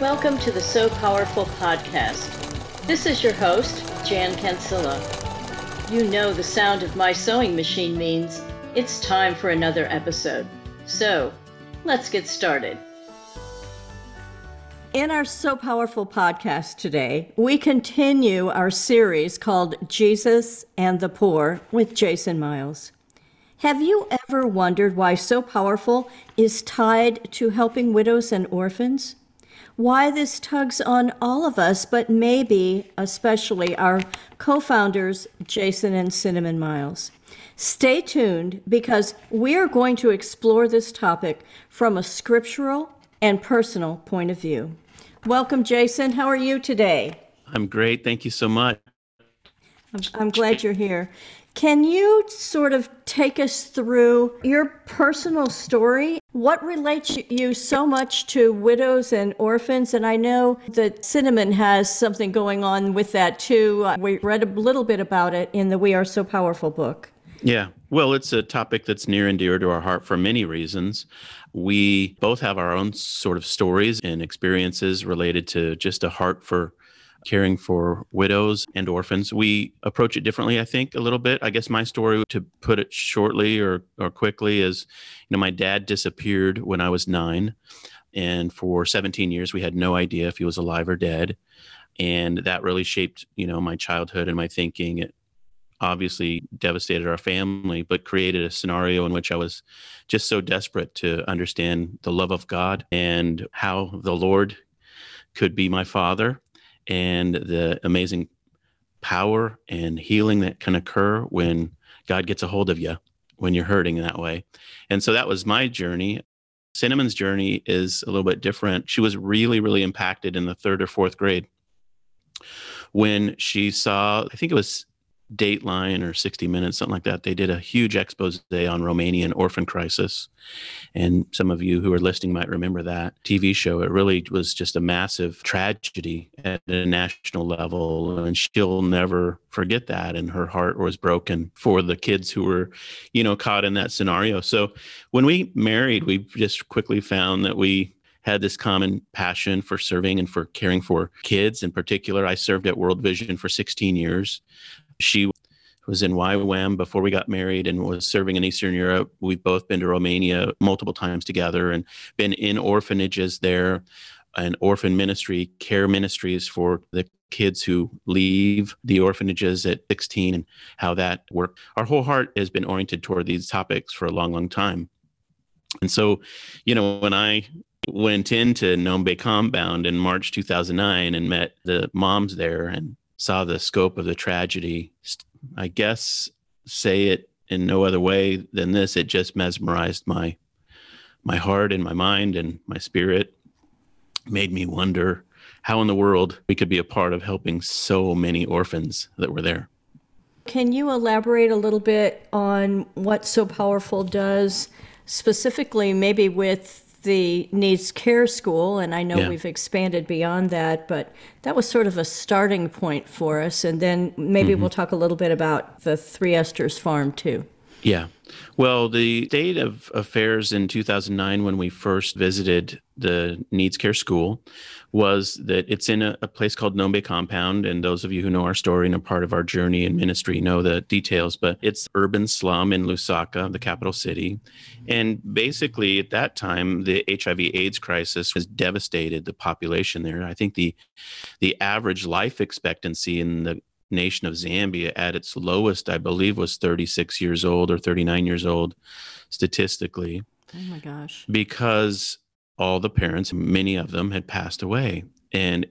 Welcome to the Sew Powerful podcast. This is your host, Jan Cancilla. You know the sound of my sewing machine means it's time for another episode. So, let's get started. In our Sew Powerful podcast today, we continue our series called Jesus and the Poor with Jason Miles. Have you ever wondered why Sew Powerful is tied to helping widows and orphans? Why this tugs on all of us, but maybe especially our co founders, Jason and Cinnamon Miles? Stay tuned because we are going to explore this topic from a scriptural and personal point of view. Welcome, Jason. How are you today? I'm great. Thank you so much. I'm, I'm glad you're here. Can you sort of take us through your personal story? What relates you so much to widows and orphans? And I know that Cinnamon has something going on with that too. Uh, we read a little bit about it in the We Are Sew Powerful book. Yeah. Well, it's a topic that's near and dear to our heart for many reasons. We both have our own sort of stories and experiences related to just a heart for caring for widows and orphans. We approach it differently, I think, a little bit. I guess my story, to put it shortly or, or quickly, is you know, my dad disappeared when I was nine. And for 17 years, we had no idea if he was alive or dead. And that really shaped, you know, my childhood and my thinking. It obviously devastated our family, but created a scenario in which I was just so desperate to understand the love of God and how the Lord could be my father and the amazing power and healing that can occur when God gets a hold of you when you're hurting in that way. And so that was my journey. Cinnamon's journey is a little bit different. She was really, really impacted in the third or fourth grade when she saw, I think it was Dateline or 60 Minutes, something like that. They did a huge expose on Romanian orphan crisis. And some of you who are listening might remember that TV show. It really was just a massive tragedy at a national level. And she'll never forget that. And her heart was broken for the kids who were, you know, caught in that scenario. So when we married, we just quickly found that we had this common passion for serving and for caring for kids in particular. I served at World Vision for 16 years. She was in YWAM before we got married and was serving in Eastern Europe. We've both been to Romania multiple times together and been in orphanages there and orphan ministry, care ministries for the kids who leave the orphanages at 16 and how that worked. Our whole heart has been oriented toward these topics for a long, long time. And so, you know, when I went into Nombe Compound in March 2009 and met the moms there and saw the scope of the tragedy. I guess say it in no other way than this. It just mesmerized my my heart and my mind and my spirit. Made me wonder how in the world we could be a part of helping so many orphans that were there. Can you elaborate a little bit on what Sew Powerful does, specifically maybe with the needs care school, and I know yeah. we've expanded beyond that, but that was sort of a starting point for us. And then maybe mm-hmm. we'll talk a little bit about the Three Esthers farm too. Yeah. Well, the state of affairs in 2009, when we first visited the Needs Care School, was that it's in a, a, place called Nome Compound. And those of you who know our story and are part of our journey in ministry know the details, but it's urban slum in Lusaka, the capital city. And basically, at that time, the HIV AIDS crisis has devastated the population there. I think the, the average life expectancy in the nation of Zambia at its lowest, I believe, was 36 years old or 39 years old statistically. Oh my gosh. Because all the parents, many of them had passed away. And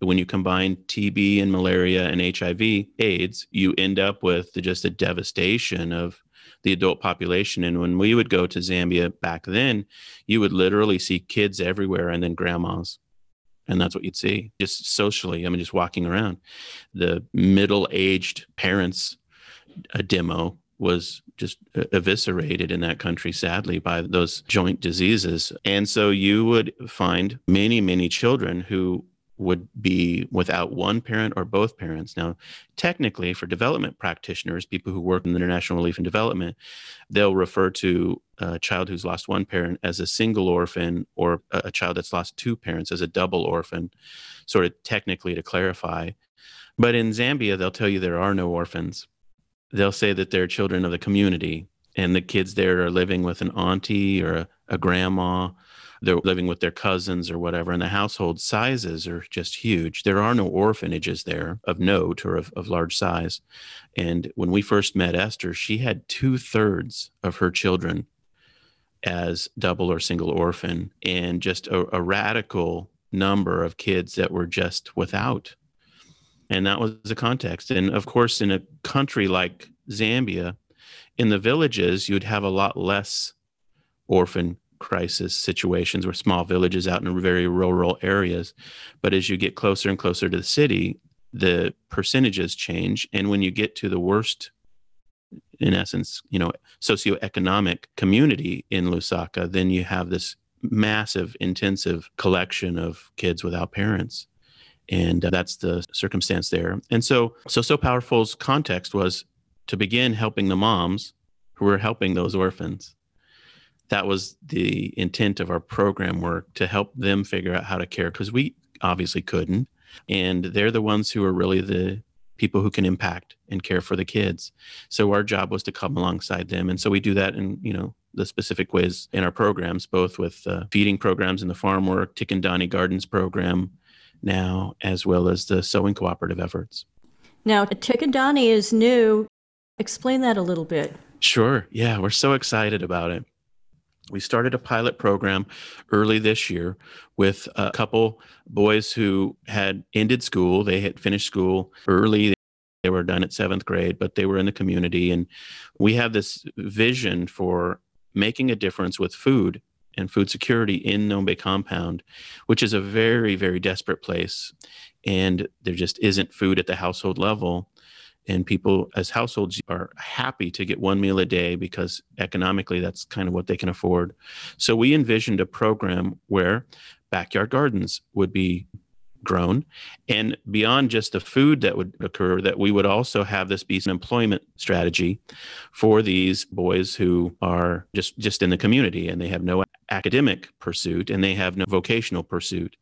when you combine TB and malaria and HIV AIDS, you end up with just a devastation of the adult population. And when we would go to Zambia back then, you would literally see kids everywhere and then grandmas. And that's what you'd see just socially. I mean, just walking around. The middle aged parents a demo was just eviscerated in that country, sadly, by those joint diseases. And so you would find many, many children who would be without one parent or both parents. Now, technically, for development practitioners, people who work in international relief and development, they'll refer to a child who's lost one parent as a single orphan or a child that's lost two parents as a double orphan, sort of technically to clarify. But in Zambia, they'll tell you there are no orphans. They'll say that they're children of the community, and the kids there are living with an auntie or a, a grandma they're living with their cousins or whatever, and the household sizes are just huge. There are no orphanages there of note or of, of large size. And when we first met Esther, she had two thirds of her children as double or single orphan, and just a, a radical number of kids that were just without. And that was the context. And of course, in a country like Zambia, in the villages, you'd have a lot less orphan crisis situations or small villages out in very rural areas. But as you get closer and closer to the city, the percentages change. And when you get to the worst, in essence, you know, socioeconomic community in Lusaka, then you have this massive, intensive collection of kids without parents. And uh, that's the circumstance there. And so, so, Sew Powerful's context was to begin helping the moms who were helping those orphans that was the intent of our program work to help them figure out how to care because we obviously couldn't. And they're the ones who are really the people who can impact and care for the kids. So our job was to come alongside them. And so we do that in you know the specific ways in our programs both with uh, feeding programs in the farm work tikindani gardens program now as well as the sewing cooperative efforts. Now tikindani is new. Explain that a little bit. Sure. Yeah we're so excited about it we started a pilot program early this year with a couple boys who had ended school. They had finished school early. They were done at seventh grade, but they were in the community. And we have this vision for making a difference with food and food security in Nombe compound, which is a very, very desperate place. And there just isn't food at the household level and people as households are happy to get one meal a day because economically that's kind of what they can afford. So we envisioned a program where backyard gardens would be grown. And beyond just the food that would occur that we would also have this be an employment strategy for these boys who are just just in the community and they have no academic pursuit and they have no vocational pursuit.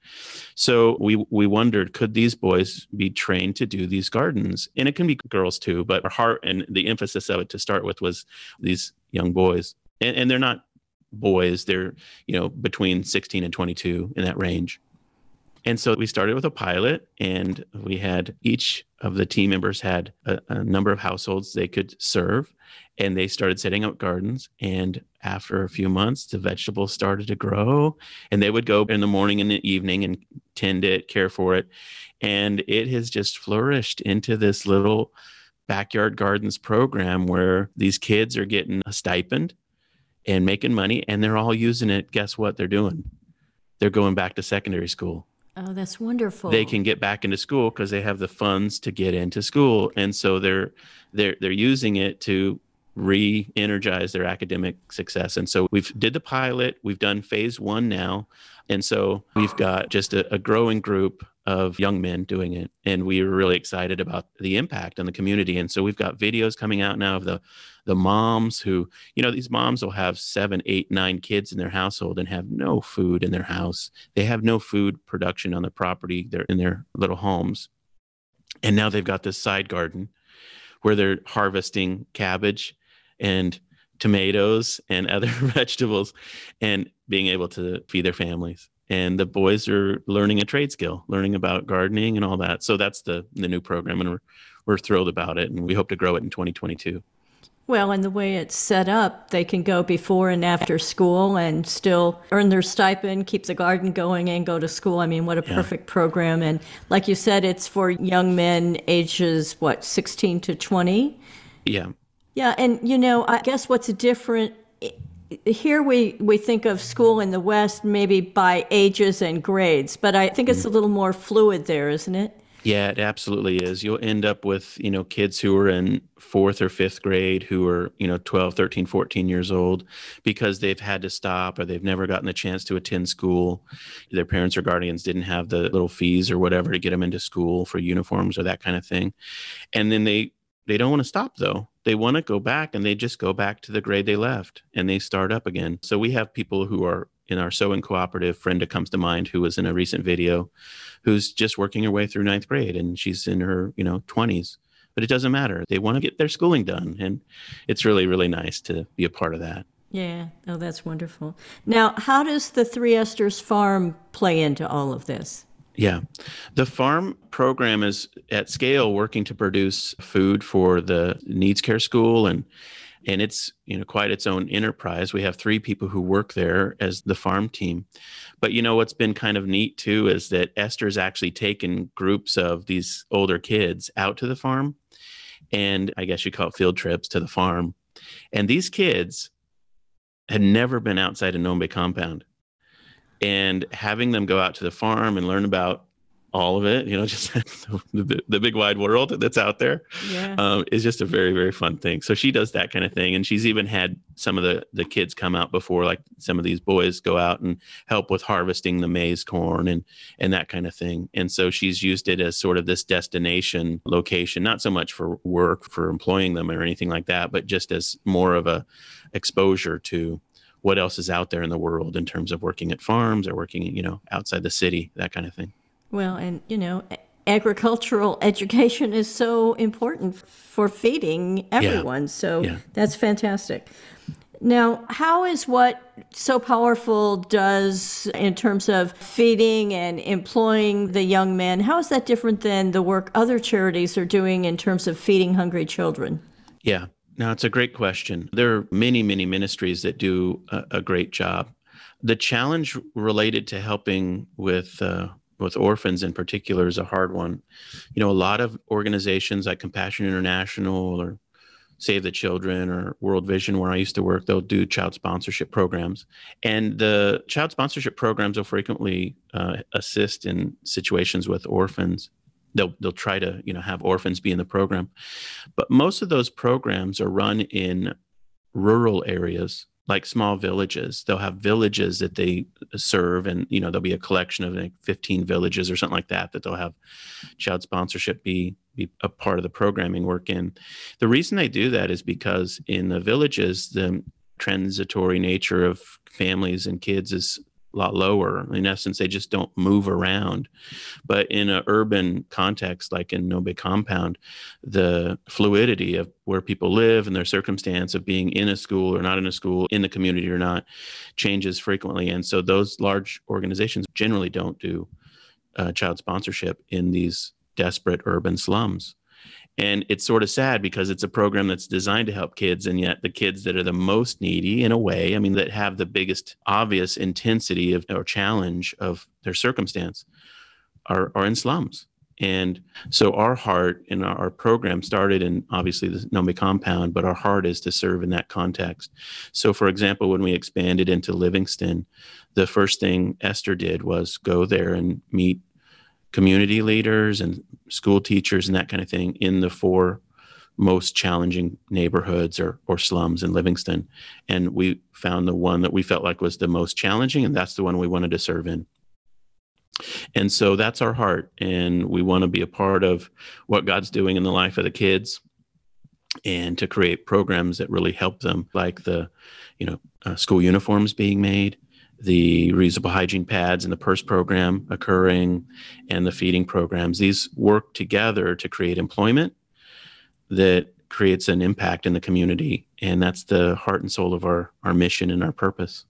So we we wondered could these boys be trained to do these gardens? And it can be girls too but our heart and the emphasis of it to start with was these young boys. And, and they're not boys. They're you know between 16 and 22 in that range and so we started with a pilot, and we had each of the team members had a, a, number of households they could serve, and they started setting up gardens. And after a few months, the vegetables started to grow, and they would go in the morning and the evening and tend it, care for it, and it has just flourished into this little backyard gardens program where these kids are getting a stipend and making money, and they're all using it. Guess what they're doing? They're going back to secondary school Oh, that's wonderful. They can get back into school because they have the funds to get into school, and so they're they're they're using it to re-energize their academic success. And so we've did the pilot, we've done phase one now, and so we've got just a, a growing group of young men doing it, and we were really excited about the impact on the community. And so we've got videos coming out now of the the moms who, you know, these moms will have seven, eight, nine kids in their household and have no food in their house. They have no food production on the property. They're in their little homes. And now they've got this side garden where they're harvesting cabbage and tomatoes and other vegetables and being able to feed their families and the boys are learning a trade skill learning about gardening and all that so that's the the new program and we're we're thrilled about it and we hope to grow it in 2022 well, and the way it's set up, they can go before and after school and still earn their stipend, keep the garden going, and go to school. I mean, what a yeah. perfect program. And like you said, it's for young men ages, what, 16 to 20? Yeah. Yeah. And, you know, I guess what's different here we, we think of school in the West maybe by ages and grades, but I think it's a mm. little more fluid there, isn't it? Yeah, it absolutely is. You'll end up with, you know, kids who are in fourth or fifth grade who are, you know, 12, 13, 14 years old because they've had to stop or they've never gotten the chance to attend school. Their parents or guardians didn't have the little fees or whatever to get them into school for uniforms or that kind of thing. And then they they don't want to stop though. They want to go back and they just go back to the grade they left and they start up again. So we have people who are in our sewing cooperative. Brenda comes to mind, who was in a recent video, who's just working her way through ninth grade and she's in her, you know, 20s. But it doesn't matter. They want to get their schooling done. And it's really, really nice to be a part of that. Yeah. Oh, that's wonderful. Now, how does the Three Esthers Farm play into all of this? Yeah. The farm program is at scale working to produce food for the needs care school and and it's you know quite its own enterprise. We have three people who work there as the farm team. But you know what's been kind of neat too is that esther's actually taken groups of these older kids out to the farm. And i guess you call it field trips to the farm. And these kids had never been outside a Nombe compound and having them go out to the farm and learn about all of it, you know, just the, the big wide world that's out there yeah. um, is just a very, very fun thing. So she does that kind of thing. And she's even had some of the, the kids come out before, like some of these boys go out and help with harvesting the maize corn and, and that kind of thing. And so she's used it as sort of this destination location, not so much for work, for employing them or anything like that, but just as more of a exposure to what else is out there in the world in terms of working at farms or working, you know, outside the city, that kind of thing. Well, and you know, agricultural education is so important for feeding everyone. Yeah. So yeah. that's fantastic. Now, how is what Sew Powerful does in terms of feeding and employing the young men, how is that different than the work other charities are doing in terms of feeding hungry children? Yeah, now it's a great question. There are many, many ministries that do a, a great job. The challenge related to helping with uh, with orphans in particular is a hard one. You know, a lot of organizations like Compassion International or Save the Children or World Vision, where I used to work, they'll do child sponsorship programs. And the child sponsorship programs will frequently uh, assist in situations with orphans. They'll, they'll try to you know have orphans be in the program but most of those programs are run in rural areas like small villages. They'll have villages that they serve, and you know there'll be a collection of like 15 villages or something like that that they'll have child sponsorship be be a part of the programming work in. The reason they do that is because in the villages, the transitory nature of families and kids is lot lower. In essence, they just don't move around. But in an urban context, like in Nombe Compound, the fluidity of where people live and their circumstance of being in a school or not in a school, in the community or not, changes frequently. And so those large organizations generally don't do uh, child sponsorship in these desperate urban slums. And it's sort of sad because it's a program that's designed to help kids, and yet the kids that are the most needy, in a way, I mean, that have the biggest obvious intensity of or challenge of their circumstance, are are in slums. And so our heart in our, program started in obviously the Nombe compound, but our heart is to serve in that context. So, for example, when we expanded into Livingstone, the first thing Esther did was go there and meet community leaders and school teachers and that kind of thing in the four most challenging neighborhoods or, or slums in Livingstone. And we found the one that we felt like was the most challenging, and that's the one we wanted to serve in. And so that's our heart. And we want to be a part of what God's doing in the life of the kids and to create programs that really help them, like the, you know, uh, school uniforms being made the reusable hygiene pads and the purse program occurring and the feeding programs. These work together to create employment that creates an impact in the community and that's the heart and soul of our our mission and our purpose.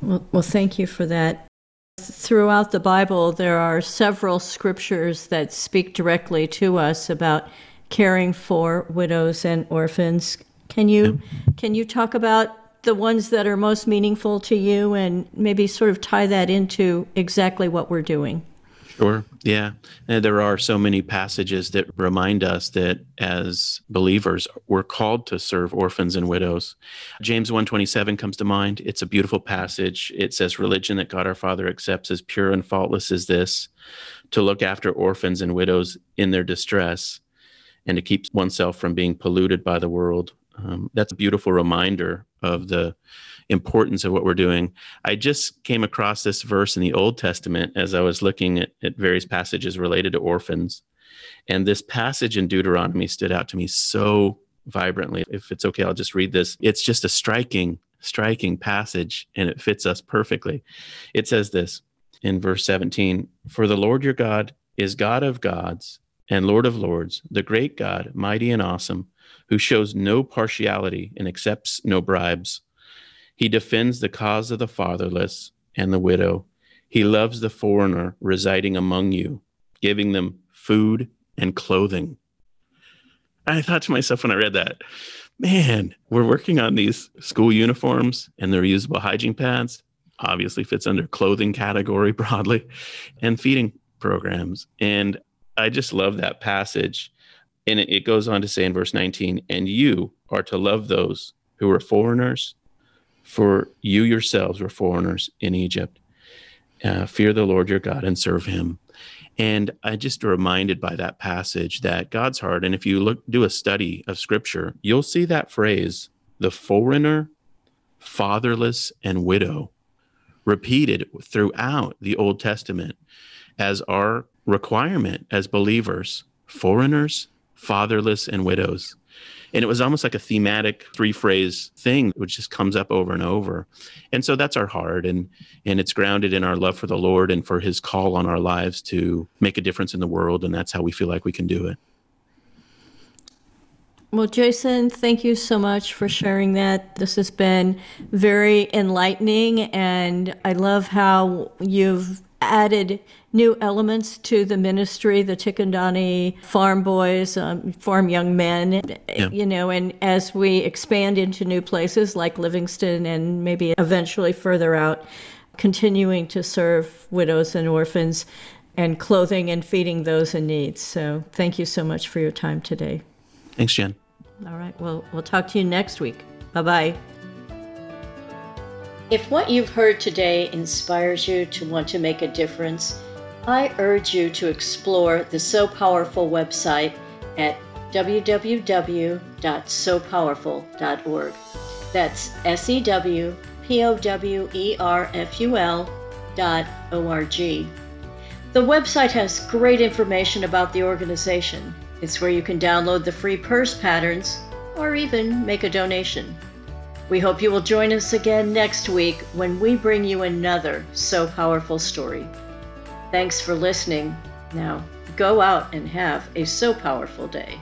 Well, well thank you for that. Throughout the bible there are several scriptures that speak directly to us about caring for widows and orphans. Can you yeah. can you talk about the ones that are most meaningful to you and maybe sort of tie that into exactly what we're doing. Sure. Yeah. And there are so many passages that remind us that as believers, we're called to serve orphans and widows. James 127 comes to mind. It's a beautiful passage. It says, Religion that God our Father accepts as pure and faultless is this to look after orphans and widows in their distress and to keep oneself from being polluted by the world. Um, that's a beautiful reminder of the importance of what we're doing. I just came across this verse in the Old Testament as I was looking at, at various passages related to orphans. And this passage in Deuteronomy stood out to me so vibrantly. If it's okay, I'll just read this. It's just a striking, striking passage, and it fits us perfectly. It says this in verse 17 For the Lord your God is God of gods and Lord of lords, the great God, mighty and awesome, who shows no partiality and accepts no bribes. He defends the cause of the fatherless and the widow. He loves the foreigner residing among you, giving them food and clothing. I thought to myself when I read that, man, we're working on these school uniforms and the reusable hygiene pads. Obviously fits under clothing category broadly and feeding programs. And I just love that passage. And it goes on to say in verse 19, and you are to love those who are foreigners for you yourselves were foreigners in Egypt. Uh, fear the Lord your God and serve him. And I just reminded by that passage that God's heart, and if you look do a study of scripture, you'll see that phrase, the foreigner, fatherless, and widow, repeated throughout the Old Testament as our requirement as believers, foreigners, fatherless, and widows. And it was almost like a thematic three phrase thing, which just comes up over and over. And so that's our heart. And, and it's grounded in our love for the Lord and for his call on our lives to make a difference in the world. And that's how we feel like we can do it. Well, Jason, thank you so much for sharing that. This has been very enlightening, and I love how you've added new elements to the ministry, the Tikandani farm boys, um, farm young men, yeah. you know, and as we expand into new places like Livingstone and maybe eventually further out, continuing to serve widows and orphans and clothing and feeding those in need. So thank you so much for your time today. Thanks, Jen. All right. Well, we'll talk to you next week. Bye bye. If what you've heard today inspires you to want to make a difference, I urge you to explore the Sew Powerful website at www.sewpowerful.org. That's S E W P O W E R F U L dot O R G. The website has great information about the organization. It's where you can download the free purse patterns or even make a donation. We hope you will join us again next week when we bring you another Sew Powerful story. Thanks for listening. Now, go out and have a Sew Powerful day.